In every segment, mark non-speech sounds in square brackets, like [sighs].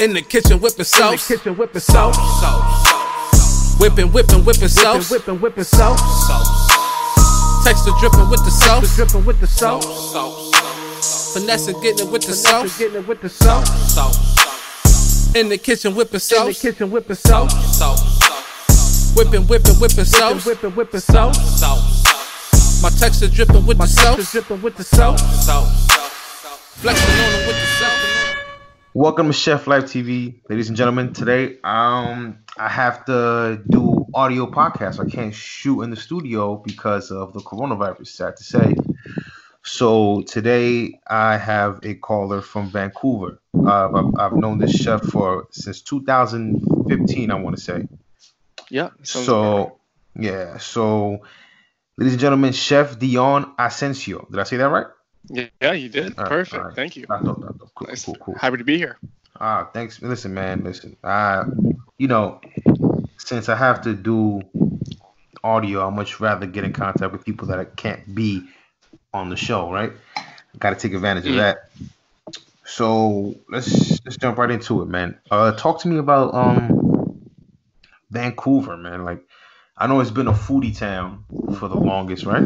In the kitchen whipping sauce. In the kitchen whipping sauce. Whipping, whipping, whipping sauce. Whipping, whipping sauce. Texture dripping with the sauce. Dripping with the sauce. Finessing, getting it with the sauce. Getting it with the sauce. In the kitchen whipping sauce. In the kitchen whipping sauce. Whipping, whipping, whipping Whipping, sauce. whipping, whipping sauce. My texture dripping with the Texture sauce. dripping with the sauce. Flexing on them with the sauce. Welcome to Chef Life TV, ladies and gentlemen. Today, um, I have to do audio podcast. I can't shoot in the studio because of the coronavirus. Sad to say. So today, I have a caller from Vancouver. Uh, I've, I've known this chef for since 2015. I want to say. Yeah. So, yeah. So, ladies and gentlemen, Chef Deon Asencio. Did I say that right? Yeah, you did. All Perfect. right. Thank you. I thought that. Cool, Nice. cool, cool. Happy to be here. Ah, thanks. Listen, man. Listen. I, you know, since I have to do audio, I much rather get in contact with people that I can't be on the show. Right? Got to take advantage of Mm. that. So let's let's jump right into it, man. Uh, talk to me about um Vancouver, man. Like, I know it's been a foodie town for the longest, right?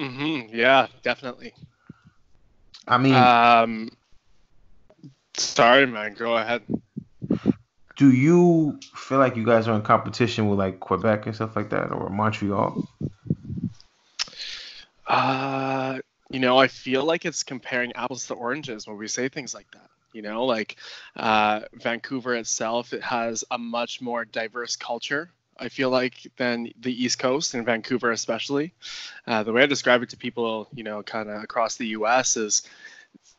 Mm-hmm. Yeah, definitely. I mean, Um, sorry, man. Go ahead. do you feel like you guys are in competition with like Quebec and stuff like that, or Montreal? Uh, you know, I feel like it's comparing apples to oranges when we say things like that. You know, like uh, Vancouver itself, it has a much more diverse culture. I feel like than the East Coast and Vancouver, especially. Uh, the way I describe it to people, you know, kind of across the U.S. is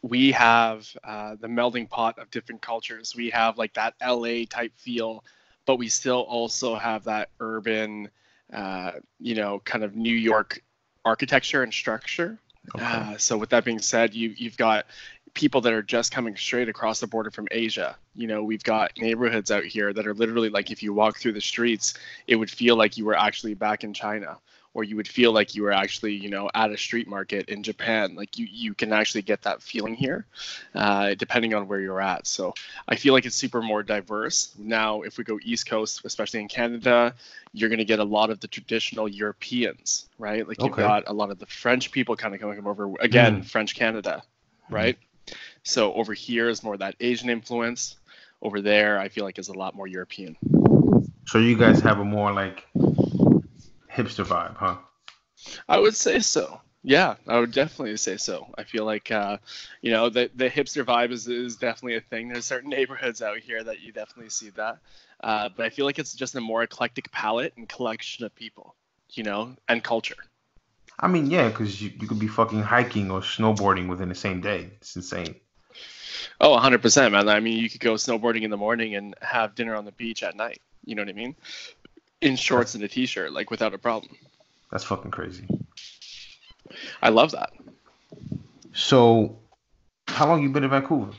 we have uh, the melding pot of different cultures. We have like that LA type feel, but we still also have that urban, uh, you know, kind of New York architecture and structure. Okay. Uh, so with that being said, you you've got people that are just coming straight across the border from Asia. You know, we've got neighborhoods out here that are literally like if you walk through the streets, it would feel like you were actually back in China or you would feel like you were actually, you know, at a street market in Japan. Like you you can actually get that feeling here uh, depending on where you're at. So I feel like it's super more diverse. Now, if we go East Coast, especially in Canada, you're going to get a lot of the traditional Europeans, right? Like you've got a lot of the French people kind of coming over again, Mm. French Canada, right? So over here is more that Asian influence. Over there, I feel like is a lot more European. So you guys have a more like hipster vibe, huh? I would say so. Yeah, I would definitely say so. I feel like, uh, you know, the the hipster vibe is, is definitely a thing. There's certain neighborhoods out here that you definitely see that, uh, but I feel like it's just a more eclectic palette and collection of people, you know, and culture. I mean, yeah, because you, you could be fucking hiking or snowboarding within the same day. It's insane. Oh, 100%, man. I mean, you could go snowboarding in the morning and have dinner on the beach at night. You know what I mean? In shorts and a t-shirt, like without a problem. That's fucking crazy. I love that. So, how long you been in Vancouver?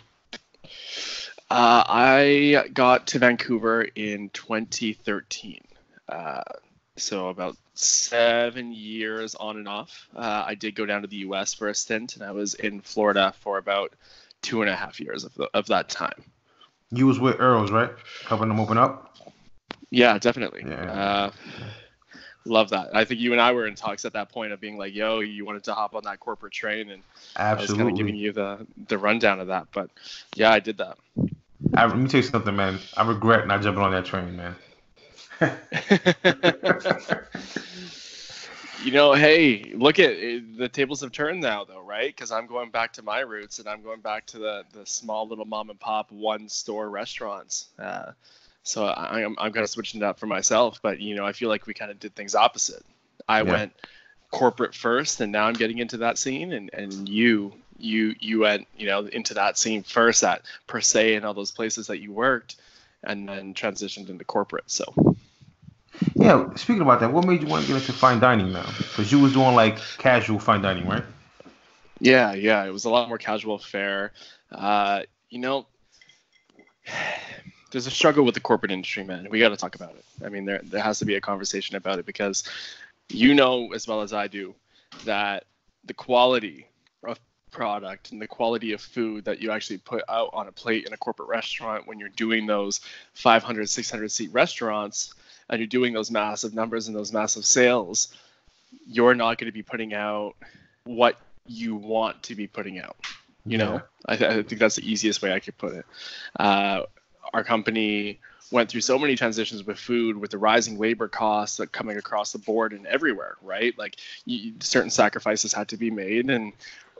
Uh, I got to Vancouver in 2013. Uh, so about seven years on and off. Uh, I did go down to the U.S. for a stint, and I was in Florida for about two and a half years of, the, of that time. You was with Earls, right? Helping them open up. Yeah, definitely. Yeah. Uh, love that. I think you and I were in talks at that point of being like, "Yo, you wanted to hop on that corporate train," and I was kind of giving you the the rundown of that. But yeah, I did that. I, let me tell you something, man. I regret not jumping on that train, man. [laughs] [laughs] You know, hey, look at it, the tables have turned now, though, right? Because I'm going back to my roots, and I'm going back to the the small little mom and pop one store restaurants. Uh, so I, I'm I'm kind of switching it up for myself, but you know, I feel like we kind of did things opposite. I Yeah. went corporate first, and now I'm getting into that scene, and and you you you went you know into that scene first at per se and all those places that you worked, and then transitioned into corporate. So. Yeah. Speaking about that, what made you want to get into fine dining now? Because you was doing like casual fine dining, right? Yeah, yeah, it was a lot more casual fare. Uh, you know, [sighs] there's a struggle with the corporate industry, man. We got to talk about it. I mean, there there has to be a conversation about it because you know as well as I do that the quality of product and the quality of food that you actually put out on a plate in a corporate restaurant when you're doing those 500 600 seat restaurants and you're doing those massive numbers and those massive sales you're not going to be putting out what you want to be putting out you know? I, th- I think that's the easiest way i could put it. Uh, our company went through so many transitions with food with the rising labor costs that coming across the board and everywhere right? Like you, certain sacrifices had to be made and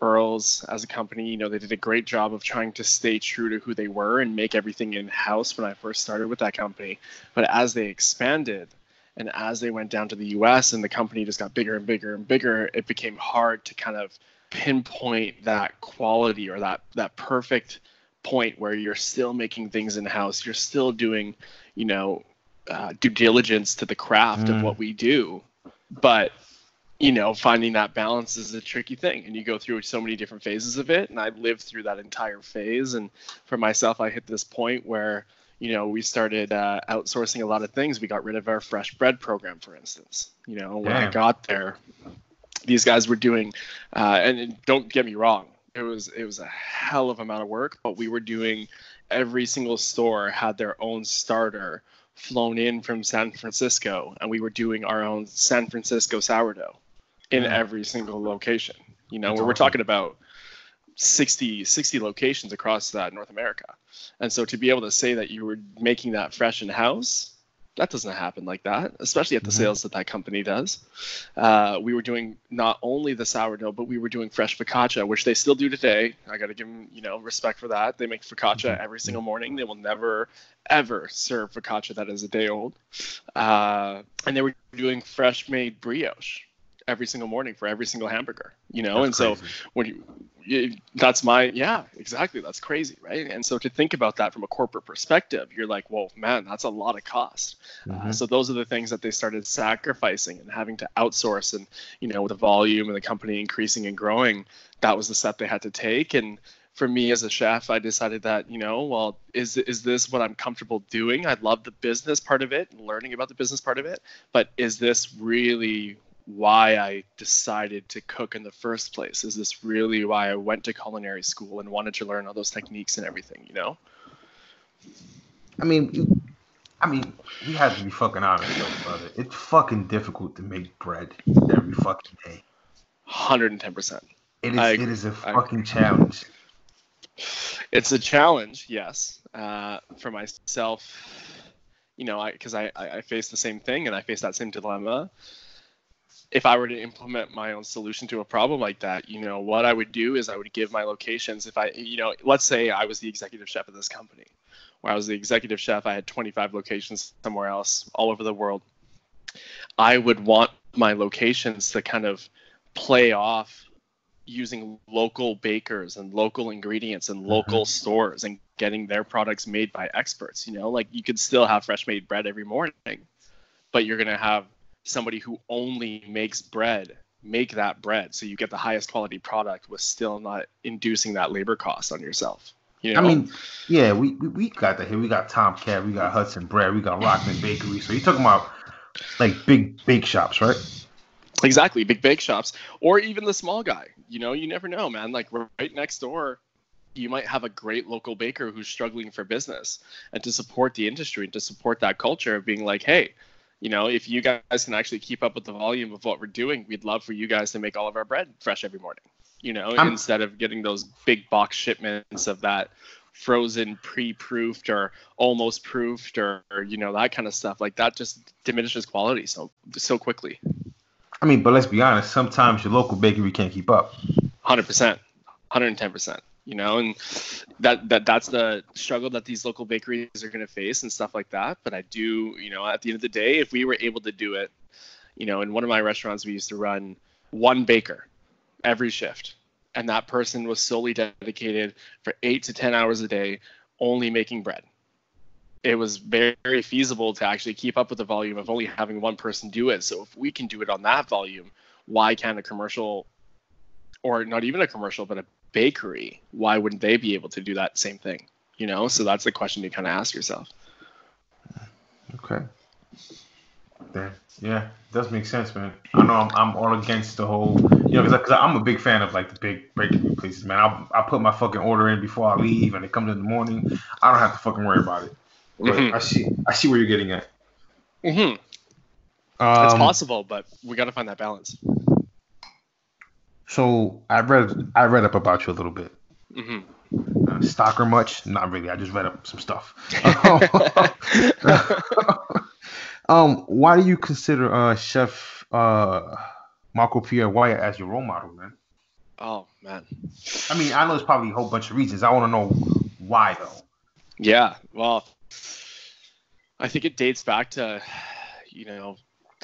earls as a company you know they did a great job of trying to stay true to who they were and make everything in house when i first started with that company. But as they expanded and as they went down to the us and the company just got bigger and bigger and bigger it became hard to kind of pinpoint that quality or that that perfect point where you're still making things in house you're still doing you know uh, due diligence to the craft Mm. of what we do. But you know finding that balance is a tricky thing and you go through so many different phases of it and i lived through that entire phase and for myself i hit this point where you know we started uh, outsourcing a lot of things. We got rid of our fresh bread program for instance. You know when i got there these guys were doing uh, and, don't get me wrong it was it was a hell of a amount of work but we were doing every single store had their own starter flown in from san francisco and we were doing our own san francisco sourdough in every single location you know That's we're, talking about 60 60 locations across uh, north america and so to be able to say that you were making that fresh in house that doesn't happen like that, especially at the Mhm. sales that that company does. Uh, we were doing not only the sourdough, but we were doing fresh focaccia, which they still do today. I got to give them, you know, respect for that. They make focaccia every single morning. They will never, ever serve focaccia that is a day old. Uh, and they were doing fresh made brioche every single morning for every single hamburger, you know. That's and so when you, you that's my yeah exactly that's crazy right? And so to think about that from a corporate perspective you're like well man that's a lot of cost. Uh, Mhm. so those are the things that they started sacrificing and having to outsource and you know with the volume and the company increasing and growing that was the step they had to take. And for me as a chef i decided that you know well is is this what i'm comfortable doing? I love the business part of it and learning about the business part of it but is this really why I decided to cook in the first place? Is this really why I went to culinary school and wanted to learn all those techniques and everything, you know? I mean, you, I mean, we have to be fucking honest, though, brother. It's fucking difficult to make bread every fucking day. 110%. It is. I it is a I fucking challenge. It's a challenge, yes, uh, for myself. You know, I because I, I I face the same thing and I face that same dilemma. If I were to implement my own solution to a problem like that, you know, what I would do is I would give my locations. If I, you know, let's say I was the executive chef of this company, where I was the executive chef, I had 25 locations somewhere else, all over the world. I would want my locations to kind of play off using local bakers and local ingredients and local mm-hmm. stores and getting their products made by experts. You know, like you could still have fresh made bread every morning, but you're gonna have somebody who only makes bread make that bread so you get the highest quality product with still not inducing that labor cost on yourself. You know? I mean, yeah, we, we we got that here. We got Tom Cat, we got Hudson Bread, we got Rockland Bakery. So you're talking about like big bake shops, right? Exactly, big bake shops, or even the small guy. You know, you never know, man. Like right next door, you might have a great local baker who's struggling for business, and to support the industry and to support that culture of being like, hey, you know, if you guys can actually keep up with the volume of what we're doing, we'd love for you guys to make all of our bread fresh every morning. You know, I'm- instead of getting those big box shipments of that frozen pre-proofed or almost proofed or, or, you know that kind of stuff. Like that just diminishes quality so so quickly. I mean but let's be honest sometimes your local bakery can't keep up. 100% 110% you know, and that that that's the struggle that these local bakeries are going to face and stuff like that. But I do, you know, at the end of the day, if we were able to do it, you know, in one of my restaurants, we used to run one baker every shift, and that person was solely dedicated for eight to ten hours a day, only making bread. It was very, very feasible to actually keep up with the volume of only having one person do it. So if we can do it on that volume, why can't a commercial or not even a commercial, but a bakery, why wouldn't they be able to do that same thing? You know, so that's the question you kind of ask yourself. Okay. Then yeah, does make sense, man. I know I'm, I'm all against the whole, you know, because I'm a big fan of like the big bakery places, man. I I put my fucking order in before I leave, and it comes in the morning. I don't have to fucking worry about it. But Mhm. I see I see where you're getting at. Mm-hmm. Um, it's possible, but we got to find that balance. So I read I read up about you a little bit. hmm Uh, stalker much? Not really. I just read up some stuff. [laughs] um, why do you consider uh Chef uh Marco Pierre White as your role model, man? oh man. I mean, I know there's probably a whole bunch of reasons. I want to know why though. Yeah, well, I think it dates back to, you know,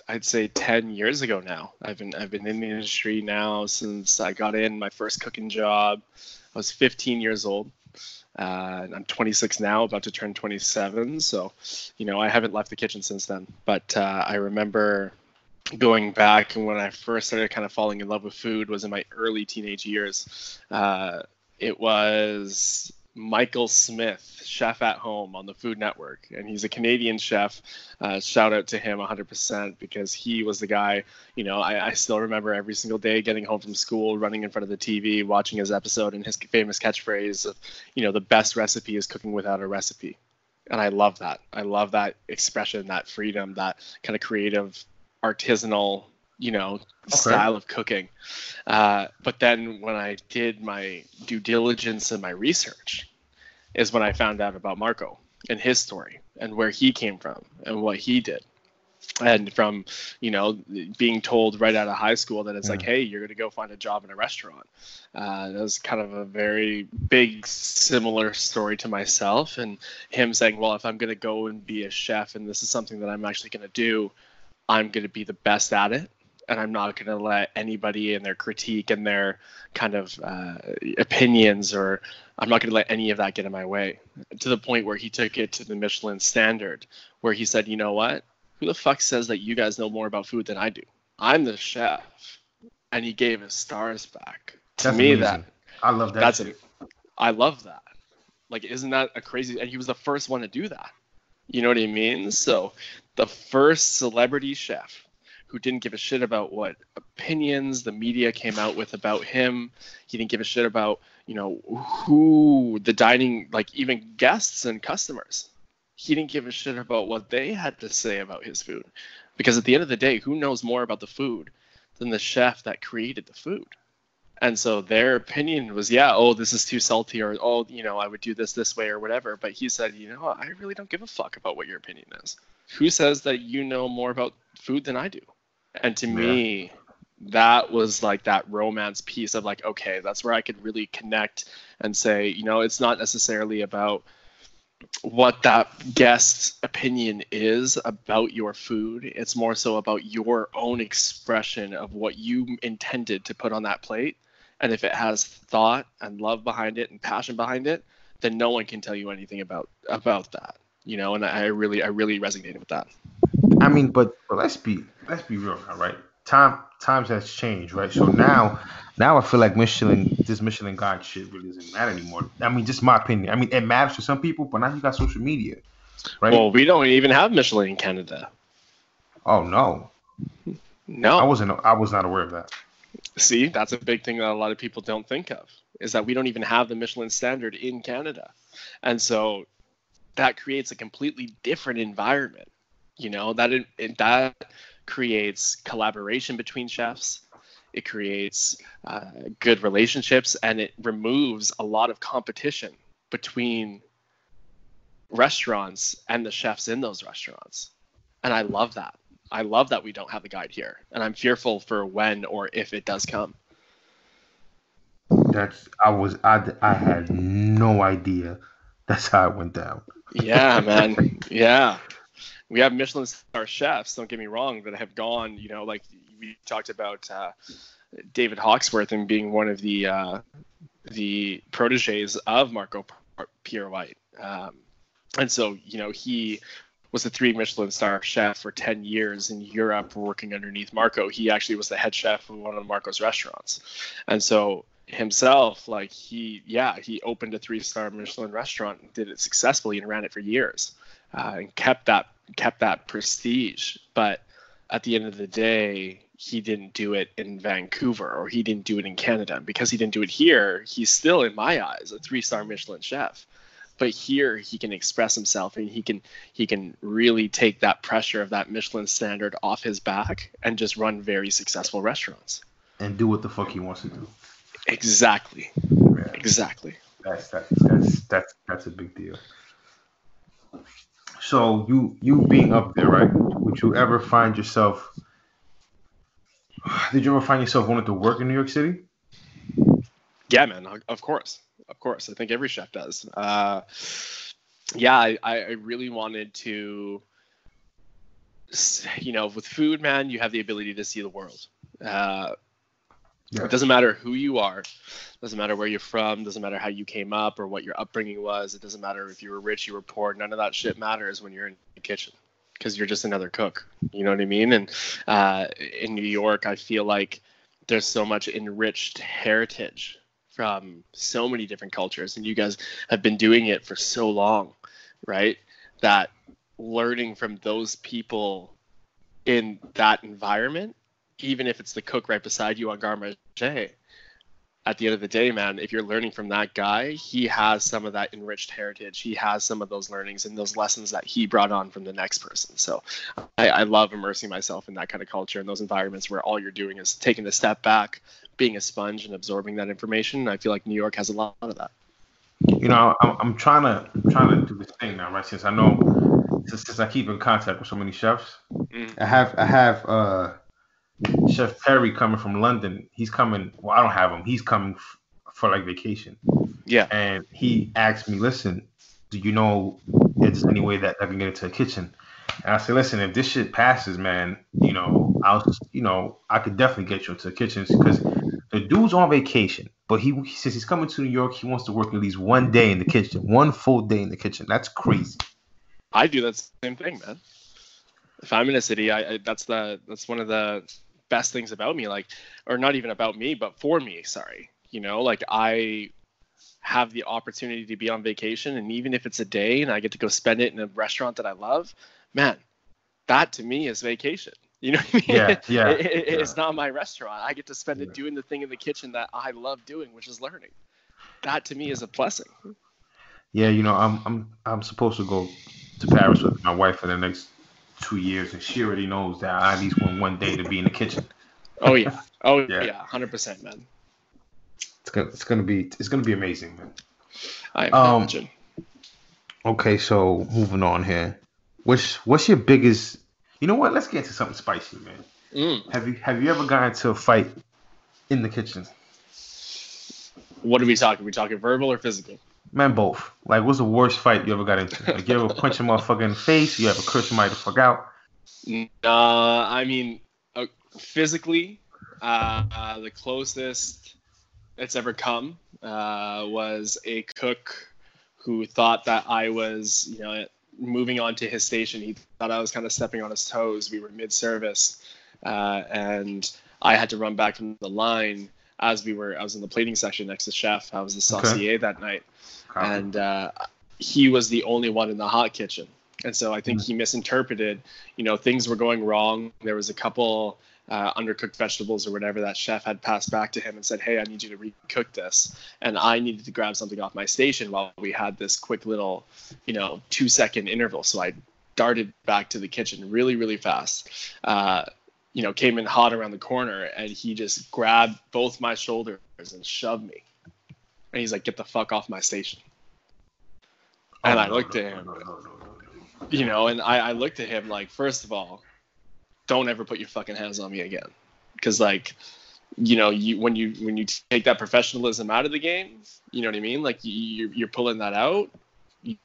I'd say 10 years ago now. I've been I've been in the industry now since I got in my first cooking job. I was 15 years old. Uh, I'm 26 now, about to turn 27. So, you know, I haven't left the kitchen since then. But uh, I remember going back and when I first started kind of falling in love with food was in my early teenage years. Uh, it was Michael Smith, chef at home on the Food Network, and he's a Canadian chef. Uh, shout out to him 100% because he was the guy. You know, I, I still remember every single day getting home from school, running in front of the TV, watching his episode, and his famous catchphrase of, you know, the best recipe is cooking without a recipe. And I love that. I love that expression, that freedom, that kind of creative, artisanal, you know, style of cooking. Uh, but then when I did my due diligence and my research, is when I found out about Marco and his story and where he came from and what he did. And from, you know, being told right out of high school that it's like, hey, you're going to go find a job in a restaurant. Uh, that was kind of a very big, similar story to myself. And him saying, well, if I'm going to go and be a chef and this is something that I'm actually going to do, I'm going to be the best at it and I'm not going to let anybody in their critique and their kind of uh, opinions, or I'm not going to let any of that get in my way. To the point where he took it to the Michelin standard, where he said, "You know what? Who the fuck says that you guys know more about food than I do? I'm the chef," and he gave his stars back. To That's me, amazing. that I love that. that's a, I love that. Like, isn't that a crazy? And he was the first one to do that. You know what I mean? So, the first celebrity chef who didn't give a shit about what opinions the media came out with about him. He didn't give a shit about, you know, who the dining, like even guests and customers. He didn't give a shit about what they had to say about his food. Because at the end of the day, who knows more about the food than the chef that created the food? And so their opinion was, yeah, oh, this is too salty, or oh, you know, I would do this this way or whatever. But he said, you know. I really don't give a fuck about what your opinion is. Who says that you know more about food than I do? And to me, that was like that romance piece of like, okay, that's where I could really connect and say, you know, it's not necessarily about what that guest's opinion is about your food. It's more so about your own expression of what you intended to put on that plate. And if it has thought and love behind it and passion behind it, then no one can tell you anything about about that. You know, and I really, I really resonated with that. I mean, but, but let's be let's be real now, right? Time times has changed, right? So now now I feel like Michelin this Michelin guide shit really doesn't matter anymore. I mean, just my opinion. I mean, it matters to some people, but now you got social media, right? Well, we don't even have Michelin in Canada. oh no, No. I wasn't. I was not aware of that. See, that's a big thing that a lot of people don't think of is that we don't even have the Michelin standard in Canada. And so that creates a completely different environment. You know, that it, it- that creates collaboration between chefs. It creates uh, good relationships and it removes a lot of competition between restaurants and the chefs in those restaurants. And I love that. I love that we don't have a guide here, and I'm fearful for when or if it does come. That's I was I I had no idea. That's how it went down. Yeah, man. [laughs] Yeah, we have Michelin star chefs. Don't get me wrong, that have gone. You know, like we talked about uh, David Hawksworth and being one of the uh, the proteges of Marco Pierre White. Um, and so, you know, he was a three Michelin star chef for 10 years in Europe working underneath Marco. He actually was the head chef of one of Marco's restaurants. And so himself, like he, yeah, he opened a three star Michelin restaurant did it successfully and ran it for years uh, and kept that, kept that prestige. But at the end of the day, he didn't do it in Vancouver or he didn't do it in Canada. And because he didn't do it here, he's still, in my eyes, a three star Michelin chef. But here he can express himself and he can he can really take that pressure of that Michelin standard off his back and just run very successful restaurants. And do what the fuck he wants to do. Exactly. Yeah, Exactly. that's that's that's that's that's a big deal. So you you being up there, right? Would you ever find yourself? [sighs] Did you ever find yourself wanting to work in New York City? Yeah, man. Of course, of course. I think every chef does. Uh, yeah, I, I really wanted to. You know, with food, man, you have the ability to see the world. Uh, Yeah. It doesn't matter who you are, it doesn't matter where you're from, it doesn't matter how you came up or what your upbringing was. It doesn't matter if you were rich, you were poor. None of that shit matters when you're in the kitchen because you're just another cook. You know what I mean? And uh, in New York, I feel like there's so much enriched heritage from so many different cultures, and you guys have been doing it for so long, right? That learning from those people in that environment, even if it's the cook right beside you on Garde Manger, at the end of the day, man, if you're learning from that guy, he has some of that enriched heritage. He has some of those learnings and those lessons that he brought on from the next person. So I, I love immersing myself in that kind of culture and those environments where all you're doing is taking a step back, being a sponge and absorbing that information. I feel like New York has a lot of that. You know, I'm, I'm trying to I'm trying to do this thing now, right? Since I know, since, since I keep in contact with so many chefs, Mm. I have I have uh Chef Perry coming from London. He's coming. Well, I don't have him. He's coming f- for like vacation, Yeah. and he asked me, "Listen, do you know there's any way that I can get into the kitchen?" And I said, "Listen, if this shit passes, man, you know, I'll, you know, I could definitely get you into the kitchen because the dude's on vacation, but he, he says he's coming to New York. He wants to work at least one day in the kitchen, one full day in the kitchen. That's crazy. I do that same thing, man. If I'm in a city, I, I that's the that's one of the best things about me, like, or not even about me, but for me. Sorry, you know, like I have the opportunity to be on vacation, and even if it's a day and I get to go spend it in a restaurant that I love, man, that to me is vacation. [laughs] You know what I mean? Yeah, yeah, [laughs] It- it- It's not my restaurant. I get to spend Yeah. it doing the thing in the kitchen that I love doing, which is learning. That to me is a blessing. Yeah, you know, I'm I'm I'm supposed to go to Paris with my wife for the next two years, and she already knows that I at least want one day to be in the kitchen. Oh yeah. Oh [laughs] Yeah. yeah. Hundred percent, man. It's gonna it's gonna be it's gonna be amazing, man. I Um, imagine. Okay, so moving on here. What's what's your biggest? You know what? Let's get into something spicy, man. Mm. Have you have you ever gotten into a fight in the kitchen? What are we talking? Are we talking verbal or physical? Man, both. Like, what's the worst fight you ever got into? Like, you ever punch a motherfucker in the face? You ever curse somebody the fuck out? Uh, I mean, uh, physically, uh, uh, the closest it's ever come uh, was a cook who thought that I was, you know, moving on to his station. He thought I was kind of stepping on his toes. We were mid-service, uh, and I had to run back from the line as we were. I was in the plating section next to chef. I was the Okay. saucier that night and uh, he was the only one in the hot kitchen. And so i think he misinterpreted you know things were going wrong. There was a couple uh, undercooked vegetables or whatever that chef had passed back to him and said hey i need you to recook this. And i needed to grab something off my station while we had this quick little you know two second interval. So i darted back to the kitchen really really fast uh, you know came in hot around the corner and he just grabbed both my shoulders and shoved me and he's like, "Get the fuck off my station." Oh, and Oh, I no, looked no, at him, no, you know, and I, I looked at him like, first of all, don't ever put your fucking hands on me again, because like, you know, you when you when you take that professionalism out of the game, you know what I mean? Like you you're, you're pulling that out,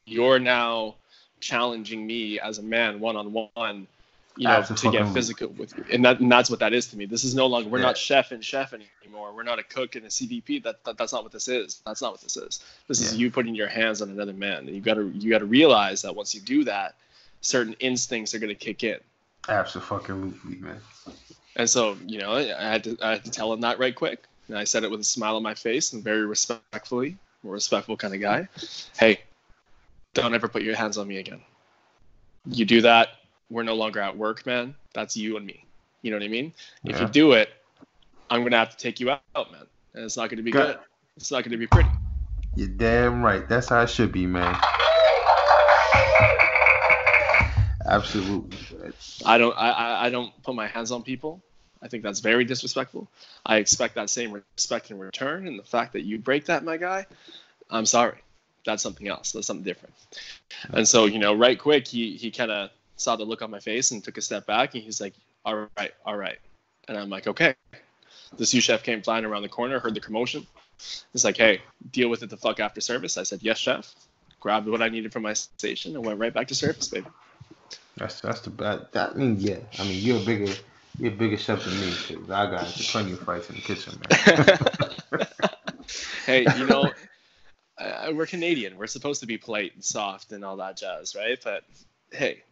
you're now challenging me as a man one on one. You know, to get physical with you, and that and that's what that is to me. This is no longer we're Yeah. not chef and chef anymore. We're not a cook and a CDP. That, that that's not what this is. That's not what this is. This is you putting your hands on another man. And you gotta you gotta realize that once you do that, certain instincts are gonna kick in. Absolutely, man. And so, you know, I had to I had to tell him that right quick. And I said it with a smile on my face and very respectfully, a respectful kind of guy. Hey, don't ever put your hands on me again. You do that, we're no longer at work, man. That's you and me. You know what I mean? If you do it, I'm gonna have to take you out, man, and it's not gonna be Got- good. It's not gonna be pretty. You're damn right. That's how it should be, man. Absolutely. I don't I, I I don't put my hands on people. I think that's very disrespectful. I expect that same respect in return, and the fact that you break that, my guy, I'm sorry. That's something else. That's something different. And so, you know, right quick, he he kind of saw the look on my face and took a step back, and he's like, "All right, all right," and I'm like, "Okay." The sous chef came flying around the corner, heard the commotion. He's like, "Hey, deal with it the fuck after service." I said, "Yes, chef." Grabbed what I needed from my station and went right back to service, baby. That's that's the bad. That means yeah. I mean, you're a bigger you're a bigger chef than me. 'cause I got plenty of fights in the kitchen, man. [laughs] hey, you know, uh, we're Canadian. We're supposed to be polite and soft and all that jazz, right? But hey,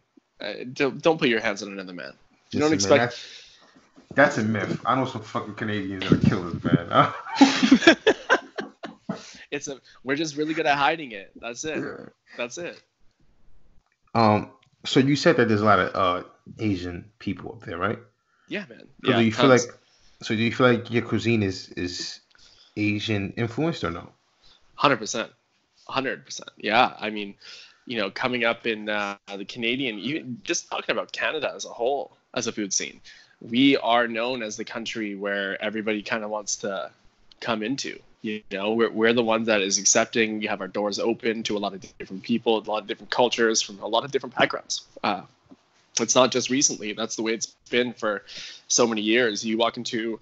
uh, don't, don't put your hands on another man. You don't Listen, man, expect. that's, that's a myth. I know some fucking Canadians that are killers, man. [laughs] [laughs] It's a. We're just really good at hiding it. That's it. That's it. um. So you said that there's a lot of uh Asian people up there, right? Yeah, man. So Yeah. do you feel tons. like? So do you feel like your cuisine is is Asian influenced or no? Hundred percent, hundred percent. Yeah, I mean, you know, coming up in uh, the Canadian, even just talking about Canada as a whole, as a food scene, we are known as the country where everybody kind of wants to come into. You know, we're we're the ones that is accepting. We have our doors open to a lot of different people, a lot of different cultures from a lot of different backgrounds. Uh, it's not just recently. That's the way it's been for so many years. You walk into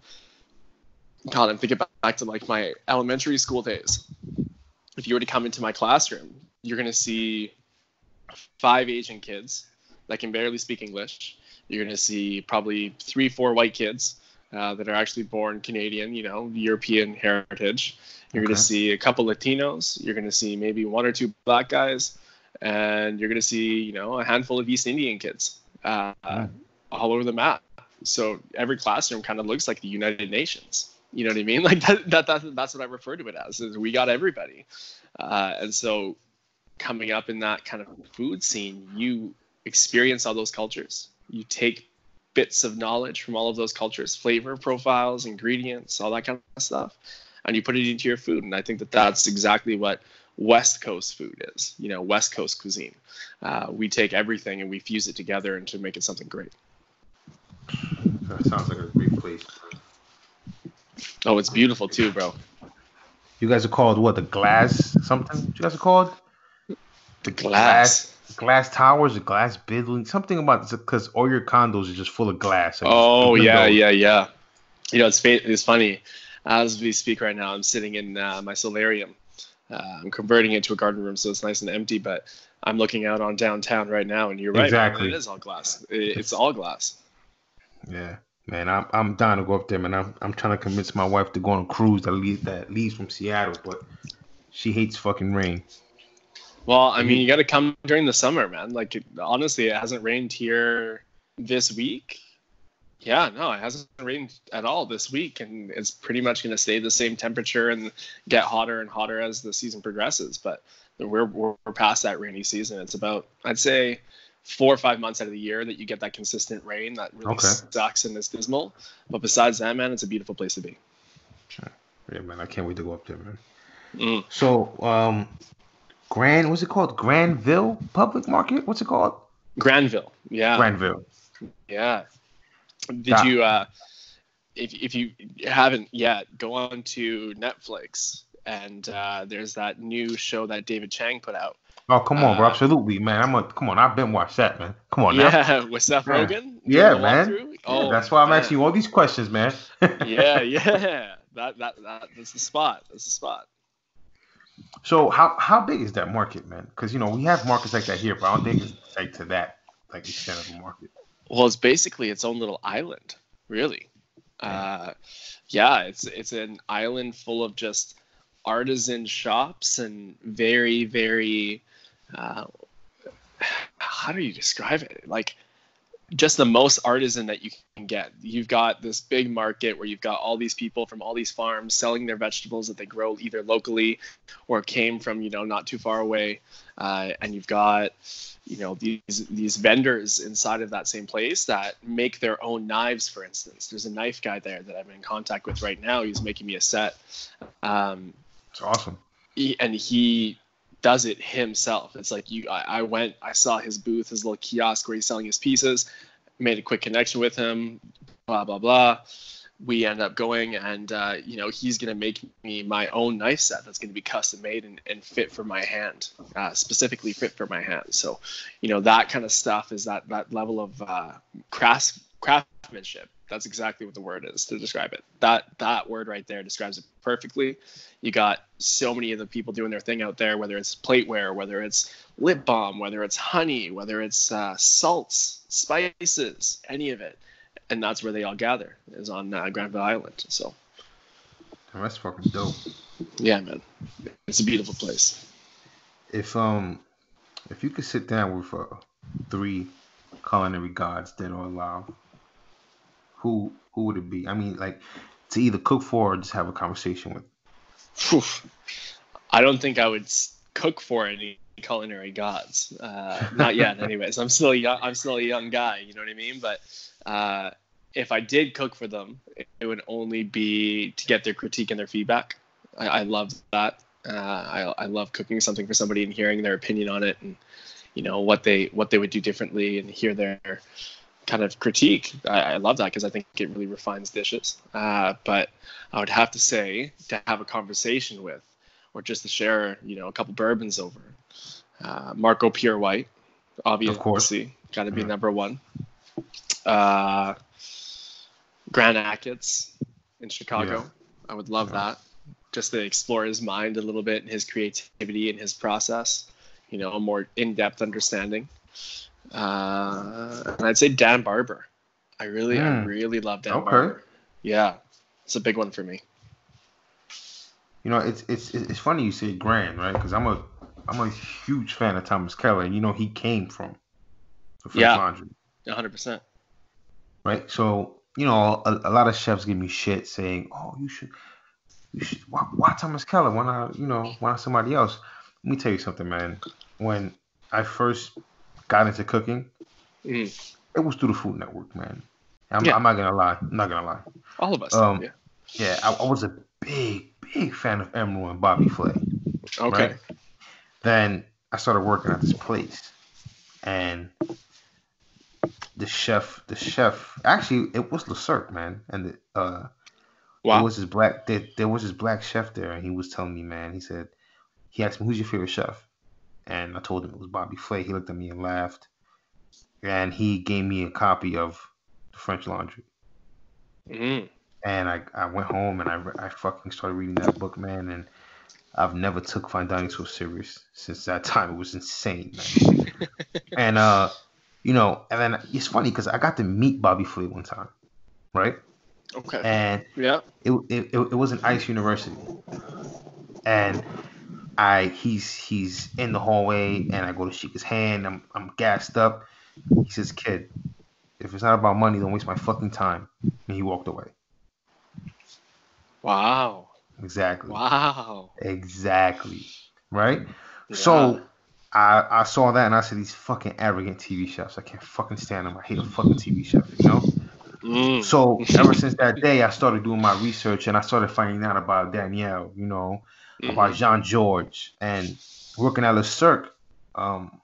God, I'm thinking back to like my elementary school days if you were to come into my classroom, you're going to see five Asian kids that can barely speak English. You're going to see probably three, four white kids uh, that are actually born Canadian, you know, European heritage. You're going to see a couple Latinos. You're going to see maybe one or two black guys, and you're going to see, you know, a handful of East Indian kids uh, Mm. all over the map. So every classroom kind of looks like the United Nations. You know what I mean? [laughs] Like that, that, that that's what I refer to it as. Is we got everybody, uh, and so coming up in that kind of food scene, you experience all those cultures. You take bits of knowledge from all of those cultures, flavor profiles, ingredients, all that kind of stuff, and you put it into your food. And I think that that's exactly what West Coast food is. You know, West Coast cuisine. Uh, we take everything and we fuse it together and to make it something great. That sounds like a great place. Oh, it's beautiful too, bro. You guys are called what? The glass something? You guys are called? The glass. glass towers, or glass building, something about because all your condos are just full of glass. Like, Oh yeah, yeah, yeah. You know, it's it's funny. As we speak right now, I'm sitting in uh, my solarium. Uh, I'm converting it to a garden room, so it's nice and empty. But I'm looking out on downtown right now, and you're right. Exactly. It is all glass. It- It's all glass. Yeah, man, I'm I'm down to go up there, man. I'm I'm trying to convince my wife to go on a cruise that leaves that leaves from Seattle, but she hates fucking rain. Well, I mean, you got to come during the summer, man. Like, it, honestly, it hasn't rained here this week. Yeah, no, it hasn't rained at all this week, and it's pretty much going to stay the same temperature and get hotter and hotter as the season progresses. But we're we're past that rainy season. It's about, I'd say, four or five months out of the year that you get that consistent rain that really Okay. sucks and is dismal. But besides that, man, it's a beautiful place to be. Yeah, man, I can't wait to go up there, man. Mm. So, um, Grand, what's it called? Granville Public Market? What's it called? Granville, yeah. Granville. Yeah. Did Yeah. you uh if if you haven't yet, go on to Netflix and uh there's that new show that David Chang put out. Oh, come on, bro. Uh, Absolutely, man. I'm a come on. I've been watched that, man. Come on now. yeah, [laughs] with Seth. Rogen. Yeah, man. Yeah, Oh, that's why I'm man. asking you all these questions, man. [laughs] yeah, yeah. That, that that that's the spot. That's the spot. So how how big is that market, man? Because you know we have markets like that here, but I don't think it's like to that like extent of a market. Well, it's basically its own little island, really. Uh, yeah, it's it's an island full of just artisan shops and very very. Uh, how do you describe it? Like just the most artisan that you can get. You've got this big market where you've got all these people from all these farms selling their vegetables that they grow either locally or came from you know not too far away, uh, and you've got you know these these vendors inside of that same place that make their own knives. For instance, there's a knife guy there that I'm in contact with right now. He's making me a set. Um, It's awesome. he, and he does it himself. It's like you, I, I went, I saw his booth, his little kiosk where he's selling his pieces, made a quick connection with him, blah blah blah. We end up going, and uh, you know he's gonna make me my own knife set that's gonna be custom made and, and fit for my hand, uh, specifically fit for my hand. So, you know that kind of stuff is that that level of uh, crafts craftsmanship. That's exactly what the word is to describe it. That that word right there describes it perfectly you got so many of the people doing their thing out there, whether it's plateware, whether it's lip balm, whether it's honey, whether it's uh, salts, spices, any of it. And that's where they all gather, is on uh, Granville Island. So, That's fucking dope. yeah, man, it's a beautiful place. If um, if you could sit down with uh, three culinary gods, dead or alive, who who would it be? I mean, like to either cook for or just have a conversation with. [laughs] I don't think I would cook for any culinary gods. Uh, not yet, [laughs] anyways. I'm still young. I'm still a young guy. You know what I mean? But uh, if I did cook for them, it, it would only be to get their critique and their feedback. I, I love that. Uh, I, I love cooking something for somebody and hearing their opinion on it, and you know what they what they would do differently, and hear their kind of critique. I, I love that because I think it really refines dishes. Uh, but I would have to say to have a conversation with, or just to share, you know, a couple bourbons over. Uh, Marco Pierre White, obviously, course. got to be Mhm. number one. Uh, Grant Achatz in Chicago, Yeah. I would love Yeah. that. Just to explore his mind a little bit and his creativity and his process, you know, a more in-depth understanding. Uh, and I'd say Dan Barber. I really, I Mm. really love Dan Okay. Barber. Yeah, it's a big one for me. You know, it's it's it's funny you say Grant, right? Because I'm a I'm a huge fan of Thomas Keller, and you know he came from the French Yeah. Laundry, 100%. right? So you know, a, a lot of chefs give me shit saying, "Oh, you should, you should, why, why Thomas Keller? Why not, you know, why not somebody else?" Let me tell you something, man. When I first got into cooking, Mm. it was through the Food Network, man. I'm, Yeah. I'm not gonna lie. I'm not gonna lie. All of us. Um, yeah. Yeah, I, I was a big, big fan of Emeril and Bobby Flay. Okay. right? Then I started working at this place, and the chef, the chef, actually, it was Le Cirque, man, and the, uh, there was this black, there, there was this black chef there, and he was telling me, man, he said, he asked me, "Who's your favorite chef?" And I told him it was Bobby Flay. He looked at me and laughed, and he gave me a copy of the French Laundry. Mm. And I, I went home and I, I fucking started reading that book, man. And I've never took fine dining so serious since that time. It was insane, [laughs] and uh, you know, and then it's funny because I got to meet Bobby Flay one time, right? Okay. And yeah. it, it, it, it was in Ice University, and I he's he's in the hallway, and I go to shake his hand. I'm I'm gassed up. He says, "Kid, if it's not about money, don't waste my fucking time." And he walked away. Wow. Exactly. Wow. Exactly. Right? Yeah. So I I saw that and I said these fucking arrogant TV chefs. I can't fucking stand them. I hate a fucking TV chef, you know? Mm. So ever since that day I started doing my research and I started finding out about Daniel, you know, about Mhm. Jean-Georges and working at Le Cirque, um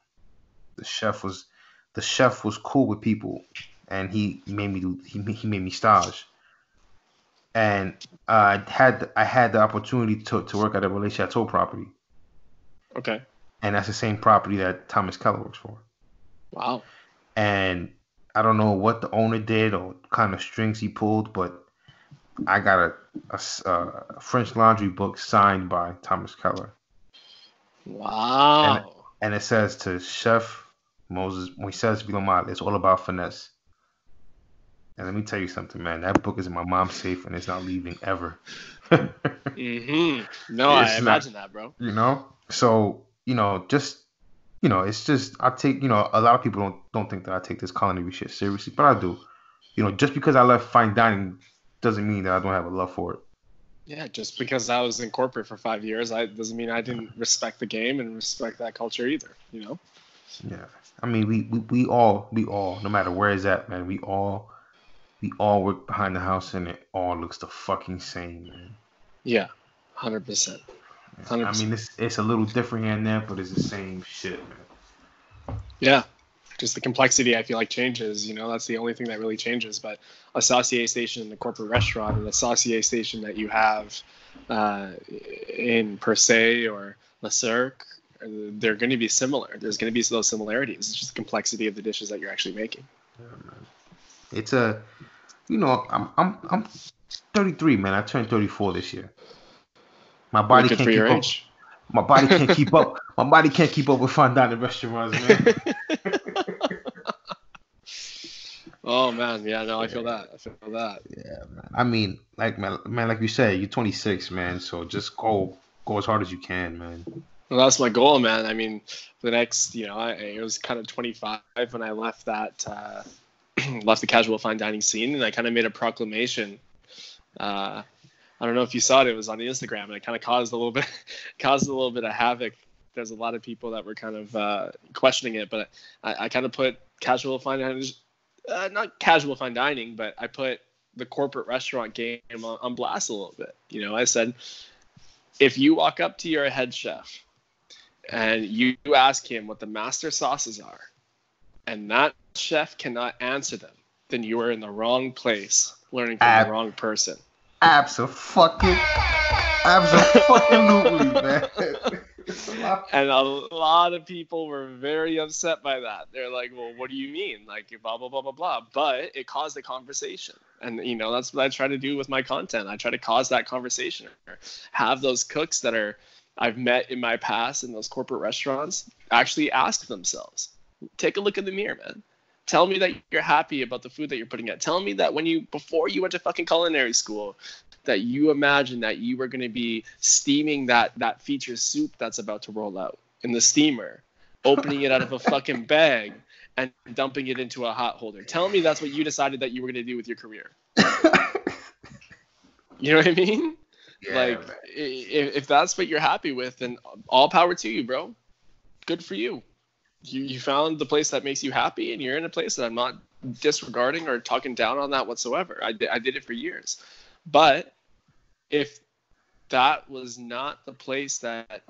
the chef was the chef was cool with people and he made me do he, he made me stage. And I had I had the opportunity to, to work at a Relais Chateau property. Okay. and that's the same property that Thomas Keller works for. Wow. And I don't know what the owner did or kind of strings he pulled, but I got a a French Laundry book signed by Thomas Keller, Wow. and it says to Chef Moses Moises Villamar, it's all about finesse. And let me tell you something, man. That book is in my mom's safe, and it's not leaving ever. [laughs] mm-hmm. No, It's I not- imagine that, bro. you know so you know just you know, it's just I take you know a lot of people don't don't think that I take this culinary shit seriously, but I do. You know, just because I left fine dining doesn't mean that I don't have a love for it. Yeah, just because I was in corporate for five years, I doesn't mean I didn't respect the game and respect that culture either. You know. Yeah, I mean, we, we, we all we all no matter where it's at, man, we all we all work behind the house and it all looks the fucking same, man. Yeah, hundred percent. I mean, it's it's a little different here and there, but it's the same shit, man. Yeah, just the complexity I feel like changes. You know, that's the only thing that really changes. But a saucier station in a corporate restaurant and a saucier station that you have uh, in Per Se or Le Cirque, they're going to be similar. There's going to be those similarities. It's just the complexity of the dishes that you're actually making. It's a, you know, I'm I'm I'm 33, man. I turned 34 this year. My body can't keep up. My body can't keep up. My body can't keep up with fine dining restaurants, man. [laughs] Oh man, yeah, no, I feel that. I feel that. Yeah, man. I mean, like man, man, like you said, you're 26, man. So just go, go as hard as you can, man. Well, that's my goal, man. I mean, the next, you know, I, it was kind of 25 when I left that, uh, [clears throat] left the casual fine dining scene, and I kind of made a proclamation. Uh, I don't know if you saw it; it was on the Instagram, and it kind of caused a little [laughs] bit, caused a little bit of havoc. There's a lot of people that were kind of uh, questioning it, but I, I kind of put casual fine dining, uh, not casual fine dining, but I put the corporate restaurant game on, on blast a little bit. You know, I said, if you walk up to your head chef and you ask him what the master sauces are, and that chef cannot answer them, then you are in the wrong place, learning from Ab- the wrong person. Absolutely, absolutely, man. [laughs] [laughs] And a lot of people were very upset by that. They're like, "Well, what do you mean? Like, blah blah blah blah blah." But it caused a conversation, and you know that's what I try to do with my content. I try to cause that conversation, have those cooks that are I've met in my past in those corporate restaurants actually ask themselves, take a look in the mirror, man. Tell me that you're happy about the food that you're putting out. Tell me that when you before you went to fucking culinary school, that you imagined that you were going to be steaming that that feature soup that's about to roll out in the steamer, opening it out of a fucking [laughs] bag and dumping it into a hot holder. Tell me that's what you decided that you were going to do with your career. [laughs] You know what I mean? Yeah, like if, if that's what you're happy with then all power to you bro good for you you you found the place that makes you happy and you're in a place that i'm not disregarding or talking down on that whatsoever i, I did it for years but if that was not the place that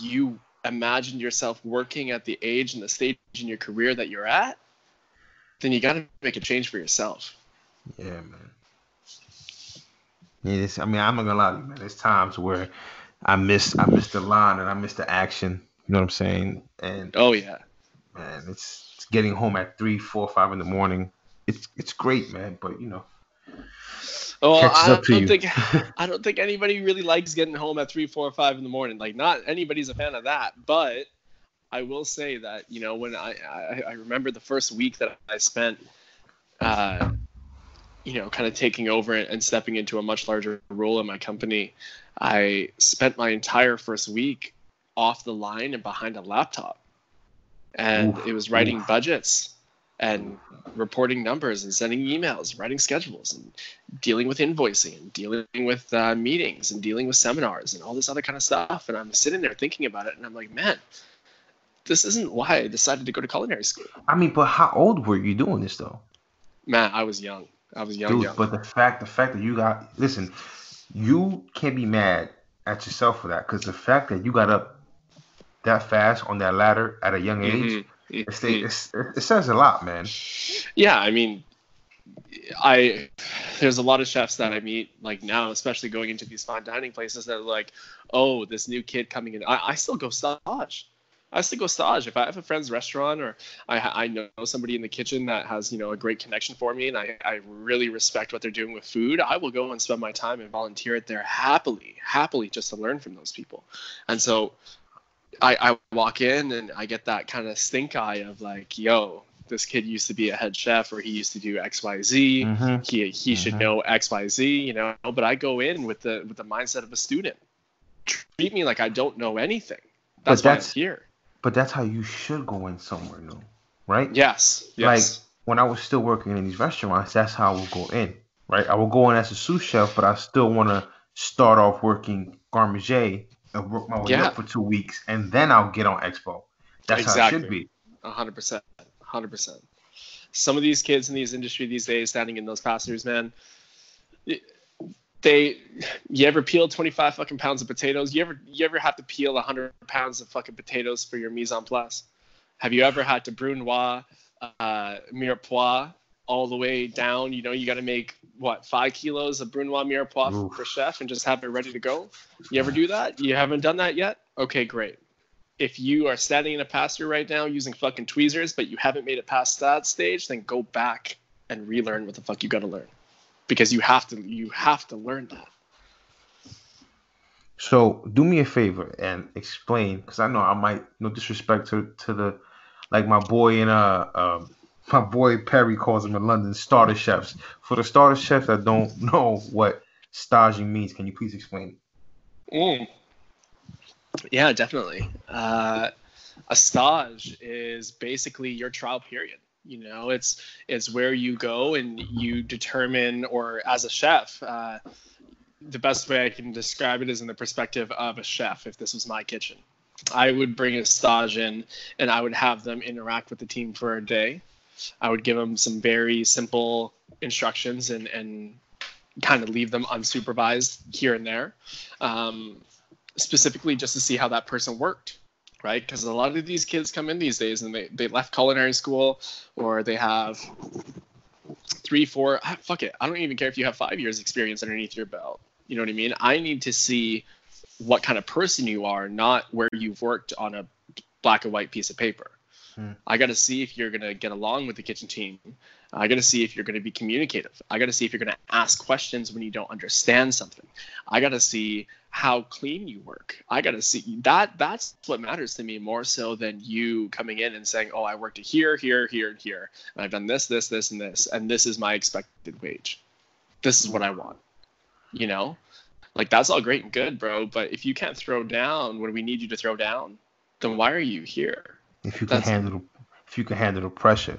you imagined yourself working at the age and the stage in your career that you're at then you got to make a change for yourself Yeah, man. Yeah, it's, I mean, I'm not gonna lie to you, man. There's times where I miss, I miss the line and I miss the action. You know what I'm saying? And oh yeah man, it's, it's getting home at three, four, five in the morning. It's it's great, man. But you know, Oh, catches I up to don't you. think [laughs] I don't think anybody really likes getting home at three, four, five in the morning. Like, not anybody's a fan of that. But I will say that you know when I I, I remember the first week that I spent, uh, you know, kind of taking over and stepping into a much larger role in my company. I spent my entire first week off the line and behind a laptop, and Oof, it was writing oof. budgets and reporting numbers and sending emails, writing schedules, and dealing with invoicing and dealing with uh, meetings and dealing with seminars and all this other kind of stuff. And I'm sitting there thinking about it, and I'm like, man, this isn't why I decided to go to culinary school. I mean, but how old were you doing this though, Man, I was young. I was young, dude? young. But the fact, the fact that you got, listen, you can't be mad at yourself for that because the fact that you got up that fast on that ladder at a young age, Mhm, it's, it's, it says a lot, man. Yeah, I mean, I there's a lot of chefs that I meet like now, especially going into these fine dining places that are like, oh, this new kid coming in. I, I still go stage. I still go stage. If I have a friend's restaurant or I, I know somebody in the kitchen that has you know a great connection for me and I, I really respect what they're doing with food, I will go and spend my time and volunteer at there happily, happily just to learn from those people. And so I, I walk in and I get that kind of stink eye of like, yo, this kid used to be a head chef or he used to do X, Y, Z. Mhm. He he should Mhm. know X, Y, Z. You know, but I go in with the with the mindset of a student. Treat me like I don't know anything. That's why I'm here. but that's how you should go in somewhere new, right? Yes. Yes. Like when I was still working in these restaurants, that's how I would go in, right? I would go in as a sous chef, but I still want to start off working garde manger and work my way Yeah. up for two weeks, and then I'll get on expo. That's how it should be. A hundred percent, hundred percent. Some of these kids in these industry these days, standing in those pastures, man, they, you ever peel twenty five fucking pounds of potatoes? You ever, you ever have to peel hundred pounds of fucking potatoes for your mise en place? Have you ever had to brunoise, uh, mirepoix all the way down? You know, you got to make what five kilos of brunoise mirepoix Oof. for chef and just have it ready to go. You ever do that? You haven't done that yet? Okay, great if you are standing in a pasture right now using fucking tweezers, but you haven't made it past that stage, then go back and relearn what the fuck you gotta learn, because you have to you have to learn that. So do me a favor and explain, because I know I might no disrespect to to the like my boy in uh, uh my boy Perry calls them in London starter chefs. For the starter chefs that don't [laughs] know what staging means, can you please explain? Mm. Yeah, definitely. Uh, a stage is basically your trial period. You know, it's it's where you go and you determine, or as a chef, uh, the best way I can describe it is in the perspective of a chef. If this was my kitchen, I would bring a stage in and I would have them interact with the team for a day. I would give them some very simple instructions and and kind of leave them unsupervised here and there. Um, specifically just to see how that person worked right? Because a lot of these kids come in these days and they, they left culinary school or they have three four ah, fuck it. I don't even care if you have five years experience underneath your belt. You know what i mean? I need to see what kind of person you are not where you've worked on a black and white piece of paper Hmm. i got to see if you're going to get along with the kitchen team i got to see if you're going to be communicative i got to see if you're going to ask questions when you don't understand something i got to see how clean you work. I got to see that. That's what matters to me more so than you coming in and saying, "Oh, I worked here, here, here, and here, and I've done this, this, this, and this, and this is my expected wage. This is what I want." You know, like that's all great and good, bro. But if you can't throw down when we need you to throw down, then why are you here? If you can That's- handle if you can handle the pressure,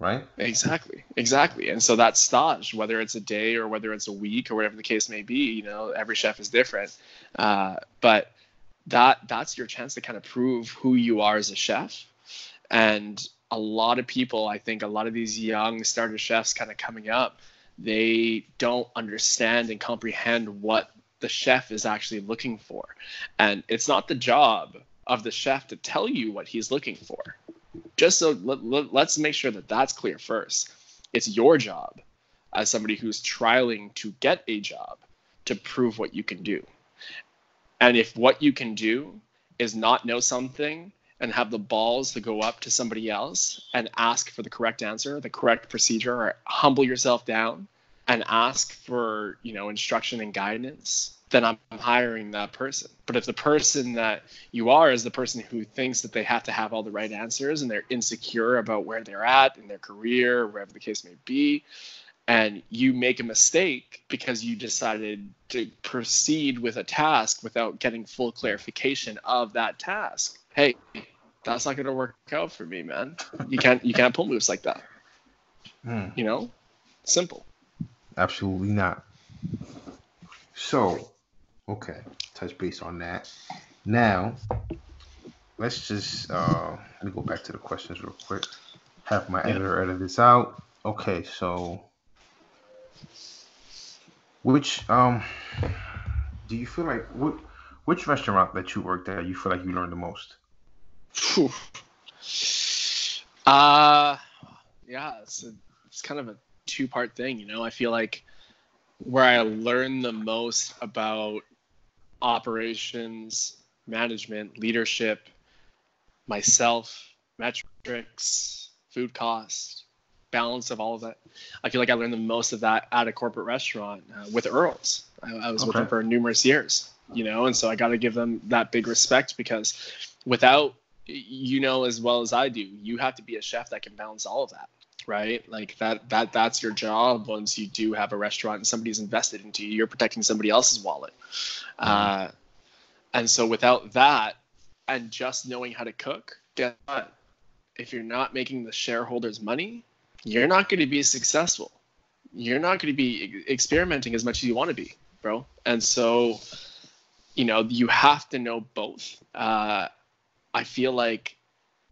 right? Exactly, exactly. And so that stage, whether it's a day or whether it's a week or whatever the case may be, you know, every chef is different. Uh, but that that's your chance to kind of prove who you are as a chef. And a lot of people, I think, a lot of these young starter chefs kind of coming up, they don't understand and comprehend what the chef is actually looking for. And it's not the job of the chef to tell you what he's looking for just so let, let, let's make sure that that's clear first. It's your job as somebody who's trialing to get a job to prove what you can do. And if what you can do is not know something and have the balls to go up to somebody else and ask for the correct answer, the correct procedure, or humble yourself down and ask for, you know, instruction and guidance, then I'm hiring that person. But if the person that you are is the person who thinks that they have to have all the right answers and they're insecure about where they're at in their career, wherever the case may be, and you make a mistake because you decided to proceed with a task without getting full clarification of that task, hey, that's not going to work out for me, man. You can't you can't pull moves like that. Hmm. You know, simple. Absolutely not. So, okay, touch base on that. Now, let's just uh let me go back to the questions real quick. Have my editor edit this out. Okay, so which um do you feel like what which restaurant that you worked at you feel like you learned the most? Uh yeah, it's a, it's kind of a two part thing, you know. I feel like where I learn the most about operations, management, leadership, myself, metrics, food cost, balance of all of that. I feel like I learned the most of that at a corporate restaurant uh, with Earls. I, I was with them for numerous years, you know, and so I got to give them that big respect because without you know as well as I do, you have to be a chef that can balance all of that, right? Like that that that's your job once you do have a restaurant and somebody's invested into you. You're protecting somebody else's wallet, uh, and so without that, and just knowing how to cook, guess what? If you're not making the shareholders money, you're not going to be successful. You're not going to be experimenting as much as you want to be, bro. And so, you know, you have to know both. Uh, I feel like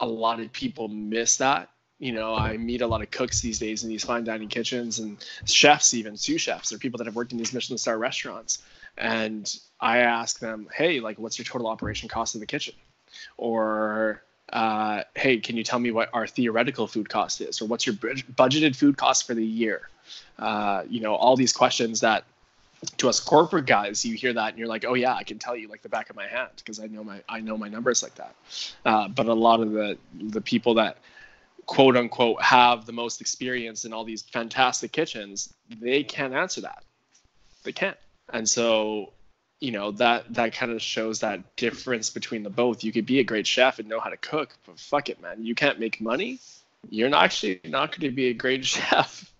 a lot of people miss that. You know, I meet a lot of cooks these days in these fine dining kitchens and chefs, even sous chefs, or people that have worked in these Michelin star restaurants. And I ask them, hey, like, what's your total operation cost of the kitchen? Or, uh, hey, can you tell me what our theoretical food cost is? Or what's your budgeted food cost for the year? Uh, you know, all these questions that to us corporate guys, you hear that and you're like, oh yeah, I can tell you like the back of my hand because I know my I know my numbers like that. Uh, but a lot of the the people that quote unquote have the most experience in all these fantastic kitchens, they can't answer that. They can't. And so, you know, that that kind of shows that difference between the both. You could be a great chef and know how to cook, but fuck it, man. You can't make money. You're not actually not going to be a great [laughs] chef.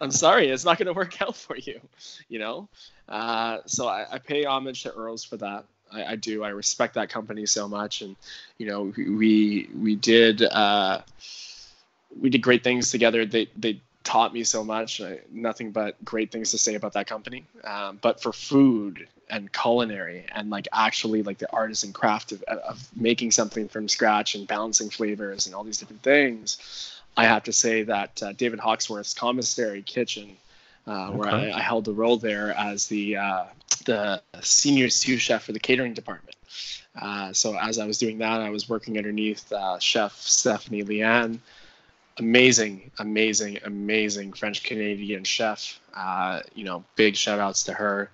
I'm sorry, it's not going to work out for you. You know, uh, so I, I pay homage to Earls for that. I, I do. I respect that company so much, and you know, we we did uh, we did great things together. They they taught me so much. I, nothing but great things to say about that company. Um, but for food and culinary and like actually like the artisan craft of, of making something from scratch and balancing flavors and all these different things, I have to say that uh, David Hawksworth's Commissary Kitchen, uh, where I, I held the role there as the uh, the senior sous chef for the catering department. Uh, so as I was doing that, I was working underneath uh, Chef Stephanie Liane, amazing, amazing, amazing French Canadian chef. Uh, you know, big shout outs to her.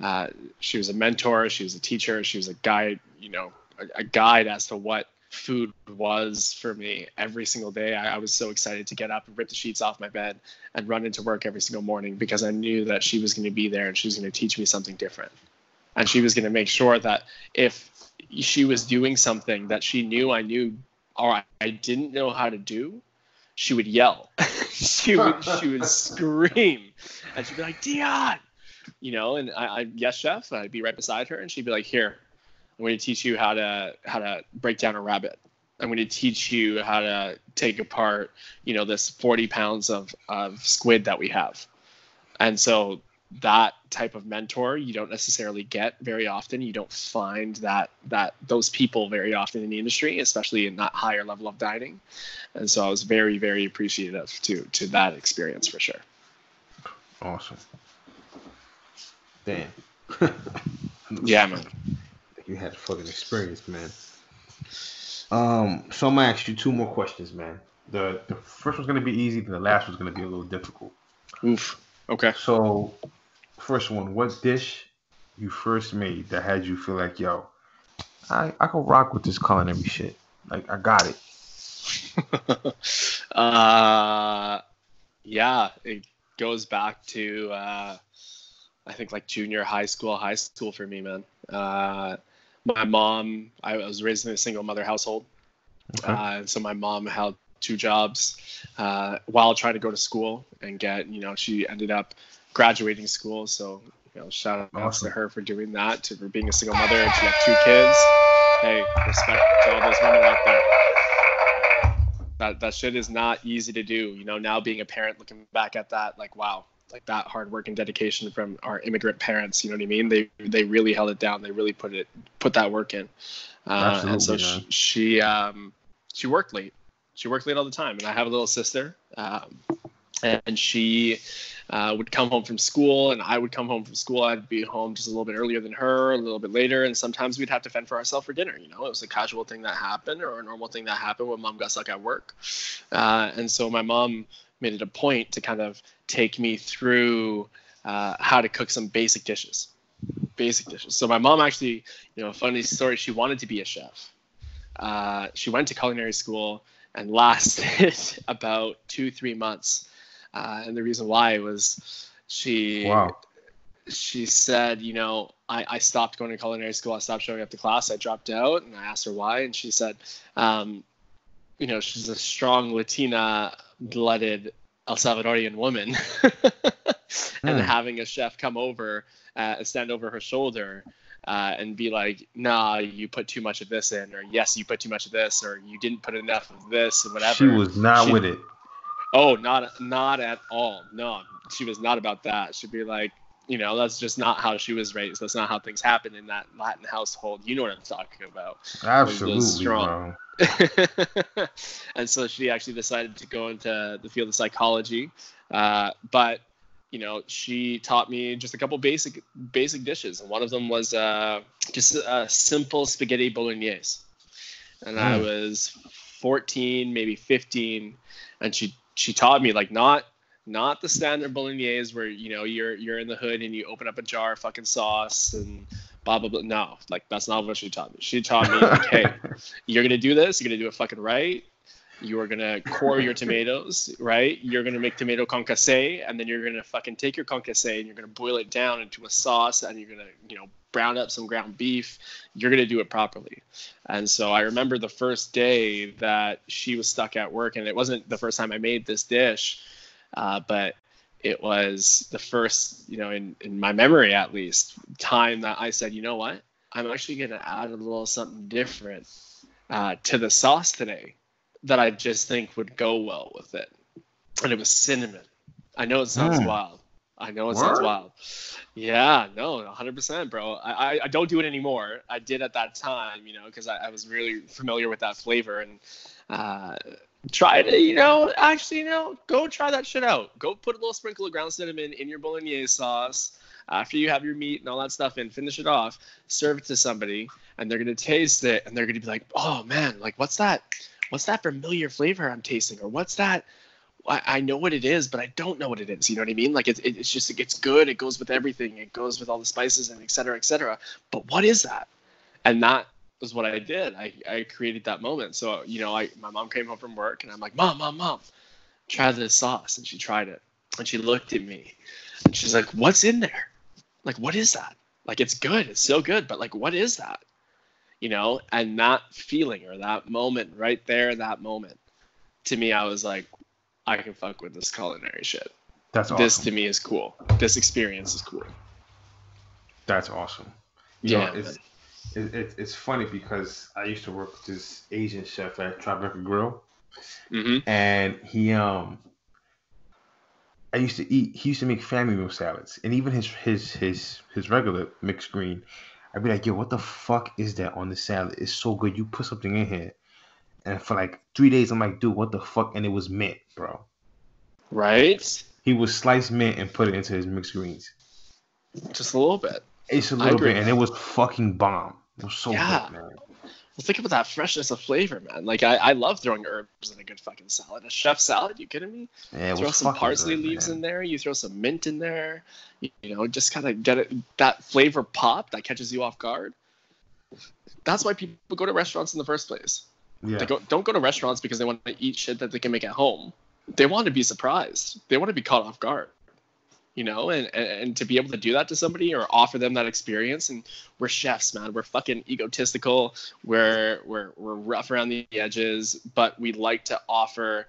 Uh, she was a mentor, she was a teacher, she was a guide, you know, a, a guide as to what food was for me every single day. I, I was so excited to get up and rip the sheets off my bed and run into work every single morning because I knew that she was going to be there and she was going to teach me something different. And she was going to make sure that if she was doing something that she knew I knew or I didn't know how to do, she would yell. [laughs] she would she would scream, and she'd be like, "Deon," you know. And I, I yes, chef. I'd be right beside her, and she'd be like, "Here, I'm going to teach you how to how to break down a rabbit. I'm going to teach you how to take apart, you know, this 40 pounds of of squid that we have." And so that type of mentor you don't necessarily get very often you don't find that that those people very often in the industry especially in that higher level of dining and so i was very very appreciative to to that experience for sure Awesome. Damn. yeah man You had a fucking experience, man. Um, so I'm gonna ask you two more questions, man. The the first one's gonna be easy, then the last one's gonna be a little difficult. oof okay So, first one, what dish you first made that had you feel like, yo, I I can rock with this culinary shit. Like I got it. [laughs] uh yeah it goes back to uh i think like junior high school high school for me man uh my mom i was raised in a single mother household. Okay. uh, so my mom held two jobs uh, while trying to go to school and get you know she ended up graduating school. So you know shout out Awesome. to her for doing that to for being a single mother and she had two kids. Hey respect to all those women out there. That that shit is not easy to do you know now being a parent looking back at that like wow like that hard work and dedication from our immigrant parents you know what i mean? They they really held it down. They really put it put that work in. Uh, and so man. she um she worked late. She worked late all the time. And i have a little sister um, and she uh, would come home from school and i would come home from school. I'd be home just a little bit earlier than her a little bit later. And sometimes we'd have to fend for ourselves for dinner you know? It was a casual thing that happened or a normal thing that happened when mom got stuck at work. Uh, and so my mom made it a point to kind of take me through uh, how to cook some basic dishes basic dishes. So my mom actually you know funny story she wanted to be a chef. Uh, she went to culinary school and lasted [laughs] about two three months. Uh, and the reason why was she Wow. she said you know I, I stopped going to culinary school. I stopped showing up to class. I dropped out and i asked her why. And she said um, you know she's a strong latina blooded el salvadorian woman [laughs] and Hmm. having a chef come over uh, stand over her shoulder uh, and be like, nah, you put too much of this in, or yes, you put too much of this, or you didn't put enough of this, and whatever. She was not She- with it. Oh, not not at all. No, she was not about that. She'd be like, you know, that's just not how she was raised. That's not how things happen in that Latin household. You know what I'm talking about. Absolutely, strong. [laughs] and so she actually decided to go into the field of psychology. Uh, but you know, she taught me just a couple basic basic dishes, and one of them was uh, just a simple spaghetti bolognese. And I Mm. was 14, maybe 15, and she she taught me like not not the standard bolognese where you know you're you're in the hood and you open up a jar of fucking sauce and blah blah blah. No, like that's not what she taught me. She taught me [laughs] like, hey, you're gonna do this. You're gonna do it fucking right. You are gonna core your tomatoes, right? You're gonna make tomato concasse, and then you're gonna fucking take your concasse and you're gonna boil it down into a sauce, and you're gonna, you know, brown up some ground beef. You're gonna do it properly. And so I remember the first day that she was stuck at work, and it wasn't the first time I made this dish, uh, but it was the first, you know, in, in my memory at least, time that I said, you know what? I'm actually going to add a little something different uh, to the sauce today that I just think would go well with it. And it was cinnamon. I know it sounds Mm. wild. I know it sounds wild. Yeah, no, 100%, bro. I, I, I don't do it anymore. I did at that time, you know, because I, I was really familiar with that flavor and uh, try to, you know, actually, you know, go try that shit out. Go put a little sprinkle of ground cinnamon in your bolognese sauce after you have your meat and all that stuff in, finish it off, serve it to somebody, and they're gonna taste it and they're gonna be like, oh man, like what's that? What's that familiar flavor I'm tasting? Or what's that? I, I know what it is, but I don't know what it is. You know what I mean? Like it's it, it's just it's good. It goes with everything. It goes with all the spices and et cetera, et cetera. But what is that? And that was what I did. I, I created that moment. So you know, I my mom came home from work and I'm like, mom, mom, mom, try this sauce. And she tried it, and she looked at me, and she's like, what's in there? Like, what is that? Like, it's good. It's so good. But like, what is that? You know, and that feeling or that moment right there, that moment, to me, I was like, I can fuck with this culinary shit. That's awesome. This to me is cool. This experience is cool. That's awesome. You Yeah. know, it's, it, it, it's funny because I used to work with this Asian chef at Tribeca Grill, hmm and he um, I used to eat. He used to make family meal salads, and even his his his his regular mixed green. I'd be like, yo, what the fuck is that on the salad? It's so good. You put something in here, and for like three days, I'm like, dude, what the fuck? And it was mint, bro. Right? He would slice mint and put it into his mixed greens. Just a little bit. It's a little bit, and it was fucking bomb. Was so Yeah. good, man. Well, think about that freshness of flavor, man. Like I, I love throwing herbs in a good fucking salad. A chef salad? You kidding me? Yeah, throw some parsley good, leaves man. in there. You throw some mint in there. You, you know, just kind of get it that flavor pop that catches you off guard. That's why people go to restaurants in the first place. Yeah. They go, don't go to restaurants because they want to eat shit that they can make at home. They want to be surprised. They want to be caught off guard. You know, and, and and to be able to do that to somebody or offer them that experience, and we're chefs, man. We're fucking egotistical. We're we're we're rough around the edges, but we like to offer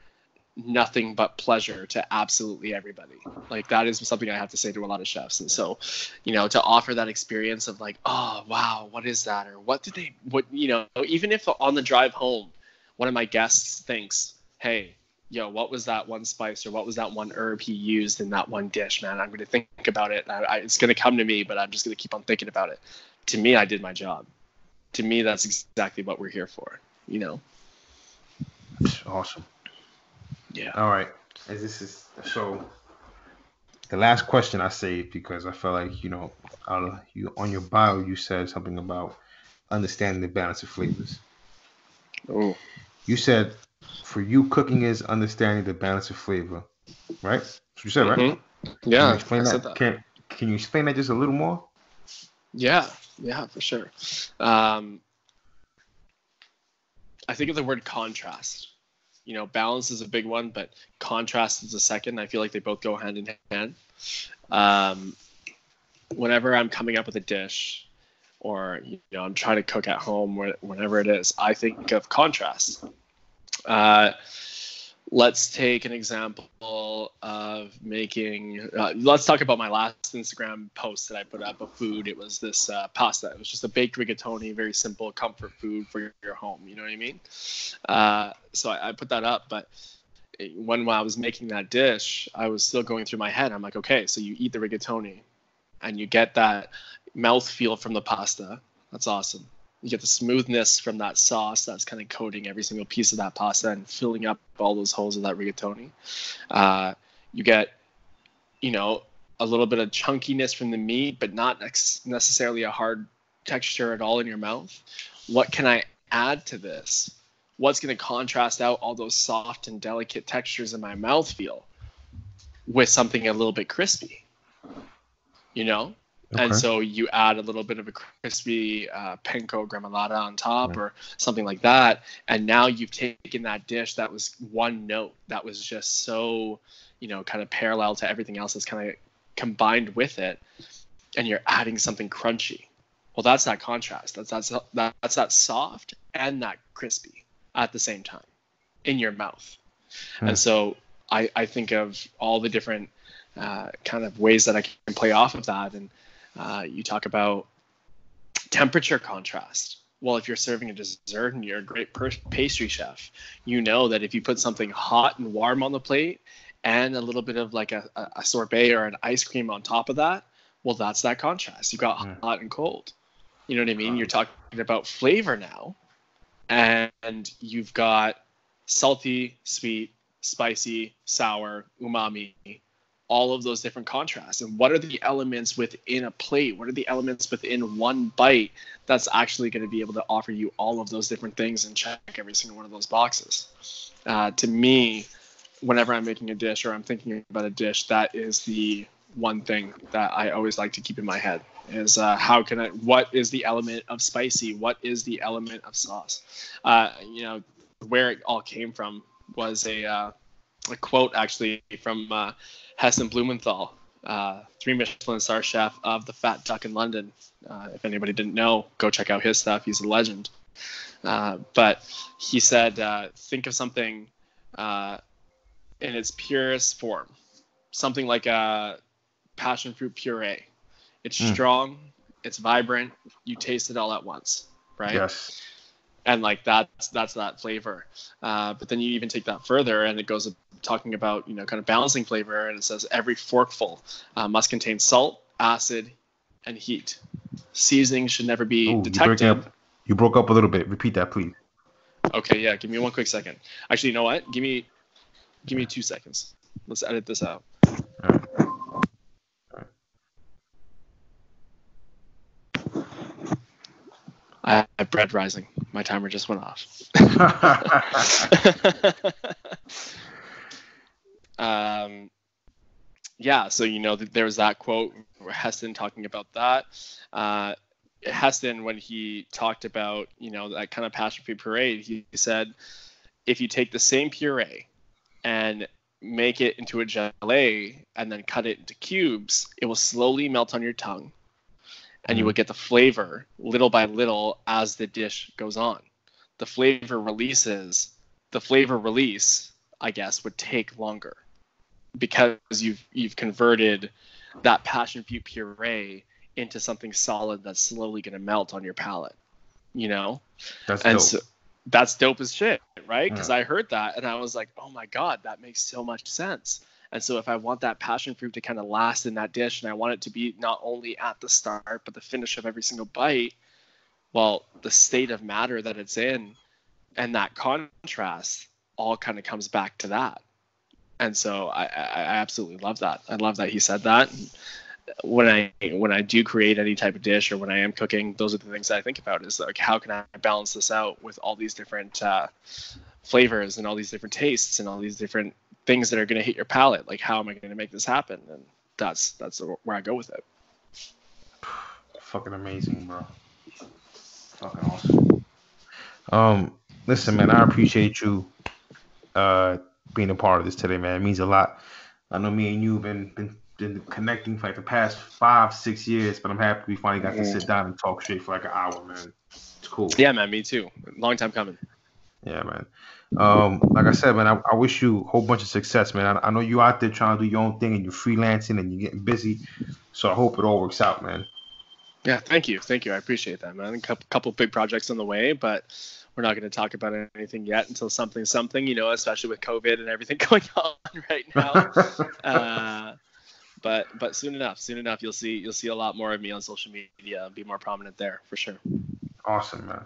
nothing but pleasure to absolutely everybody. Like that is something I have to say to a lot of chefs. And so, you know, to offer that experience of like, oh wow, what is that? Or what did they what you know, even if on the drive home, one of my guests thinks, hey, yo, what was that one spice or what was that one herb he used in that one dish, man? I'm gonna think about it. I, I, it's gonna come to me, but I'm just gonna keep on thinking about it. To me, I did my job. To me, that's exactly what we're here for. You know? Awesome. Yeah. All right. As this is so, the last question I saved because I felt like you know, uh, you on your bio you said something about understanding the balance of flavors. Oh. You said for you cooking is understanding the balance of flavor, right? That's what you said, right? Mhm. Can Yeah. you explain I that? that. Can Can you explain that just a little more? Yeah, yeah, for sure. Um, I think of the word contrast. You know, balance is a big one, but contrast is a second. I feel like they both go hand in hand. Um, whenever I'm coming up with a dish, or you know, I'm trying to cook at home, whenever it is, I think of contrast. Uh, let's take an example of making. Uh, let's talk about my last Instagram post that I put up of food. It was this uh, pasta. It was just a baked rigatoni, very simple comfort food for your, your home. You know what I mean? Uh, so I, I put that up, but when I was making that dish, I was still going through my head. I'm like, okay, so you eat the rigatoni, and you get that mouth feel from the pasta. That's awesome. You get the smoothness from that sauce that's kind of coating every single piece of that pasta and filling up all those holes of that rigatoni. Uh, you get, you know, a little bit of chunkiness from the meat, but not ex- necessarily a hard texture at all in your mouth. What can I add to this? What's going to contrast out all those soft and delicate textures in my mouth feel with something a little bit crispy? You know, Okay. and so you add a little bit of a crispy uh, panko gremolata on top or something like that. And now you've taken that dish that was one note that was just so you know kind of parallel to everything else that's kind of combined with it. And you're adding something crunchy. Well that's that contrast. That's that's that's that soft and that crispy at the same time in your mouth. Hmm. and so i i think of all the different uh, kind of ways that i can play off of that. And uh, you talk about temperature contrast. Well, if you're serving a dessert and you're a great per- pastry chef, you know that if you put something hot and warm on the plate and a little bit of like a, a, sorbet or an ice cream on top of that, well, that's that contrast. You've got Mm. hot and cold. You know what I mean? You're talking about flavor now, and you've got salty, sweet, spicy, sour, umami, all of those different contrasts? And what are the elements within a plate? What are the elements within one bite that's actually going to be able to offer you all of those different things and check every single one of those boxes? Uh, to me whenever i'm making a dish or i'm thinking about a dish that is the one thing that i always like to keep in my head is uh, how can i what is the element of spicy? What is the element of sauce? Uh, you know where it all came from was a uh, a quote actually from Heston Blumenthal, uh, three Michelin star chef of the Fat Duck in London. Uh, if anybody didn't know, go check out his stuff. He's a legend. Uh, but he said, uh, think of something uh, in its purest form, something like a passion fruit puree. It's Mm. strong, it's vibrant, you taste it all at once, right? Yes. and like that's that's that flavor uh, but then you even take that further and it goes talking about you know kind of balancing flavor and it says every forkful uh, must contain salt acid and heat seasoning should never be Ooh, you, breaking up, you broke up a little bit. Repeat that, please. okay yeah give me one quick second actually you know what give me give me two seconds let's edit this out I have bread rising. My timer just went off. [laughs] [laughs] [laughs] um, yeah, so you know, th- there was that quote where Heston talking about that. Uh, Heston, when he talked about you know that kind of passion fruit puree, he said, if you take the same puree and make it into a gelée and then cut it into cubes, it will slowly melt on your tongue, and you Mhm. will get the flavor little by little as the dish goes on. The flavor releases. The flavor release, I guess, would take longer because you've you've converted that passion fruit puree into something solid that's slowly going to melt on your palate. You know, That's and dope. so that's dope as shit, right? Mm. Because Yeah. I heard that and I was like, oh my god, that makes so much sense. And so if I want that passion fruit to kind of last in that dish, and I want it to be not only at the start but the finish of every single bite, well, the state of matter that it's in and that contrast all kind of comes back to that. And so I, I, absolutely love that. I love that he said that. When I when I do create any type of dish or when I am cooking, those are the things that I think about is like how can I balance this out with all these different uh, flavors and all these different tastes and all these different things that are going to hit your palate. Like how am I going to make this happen? And that's that's where I go with it. Fucking amazing, bro. Fucking awesome. Um, listen, man, I appreciate you uh being a part of this today, man. It means a lot. I know me and you have been been been connecting for like the past five, six years, but I'm happy we finally got to sit down and talk straight for like an hour, man. It's cool. Yeah, man, me too. Long time coming. Yeah, man. Um, like I said, man, I, I wish you a whole bunch of success, man. I, I know you out there trying to do your own thing and you're freelancing and you're getting busy. So I hope it all works out, man. Yeah, thank you, thank you. I appreciate that, man. A couple, couple big projects on the way, but we're not going to talk about anything yet until something, something, you know, especially with COVID and everything [laughs] going on right now. [laughs] uh, but but soon enough, soon enough, you'll see you'll see a lot more of me on social media and be more prominent there for sure. Awesome, man.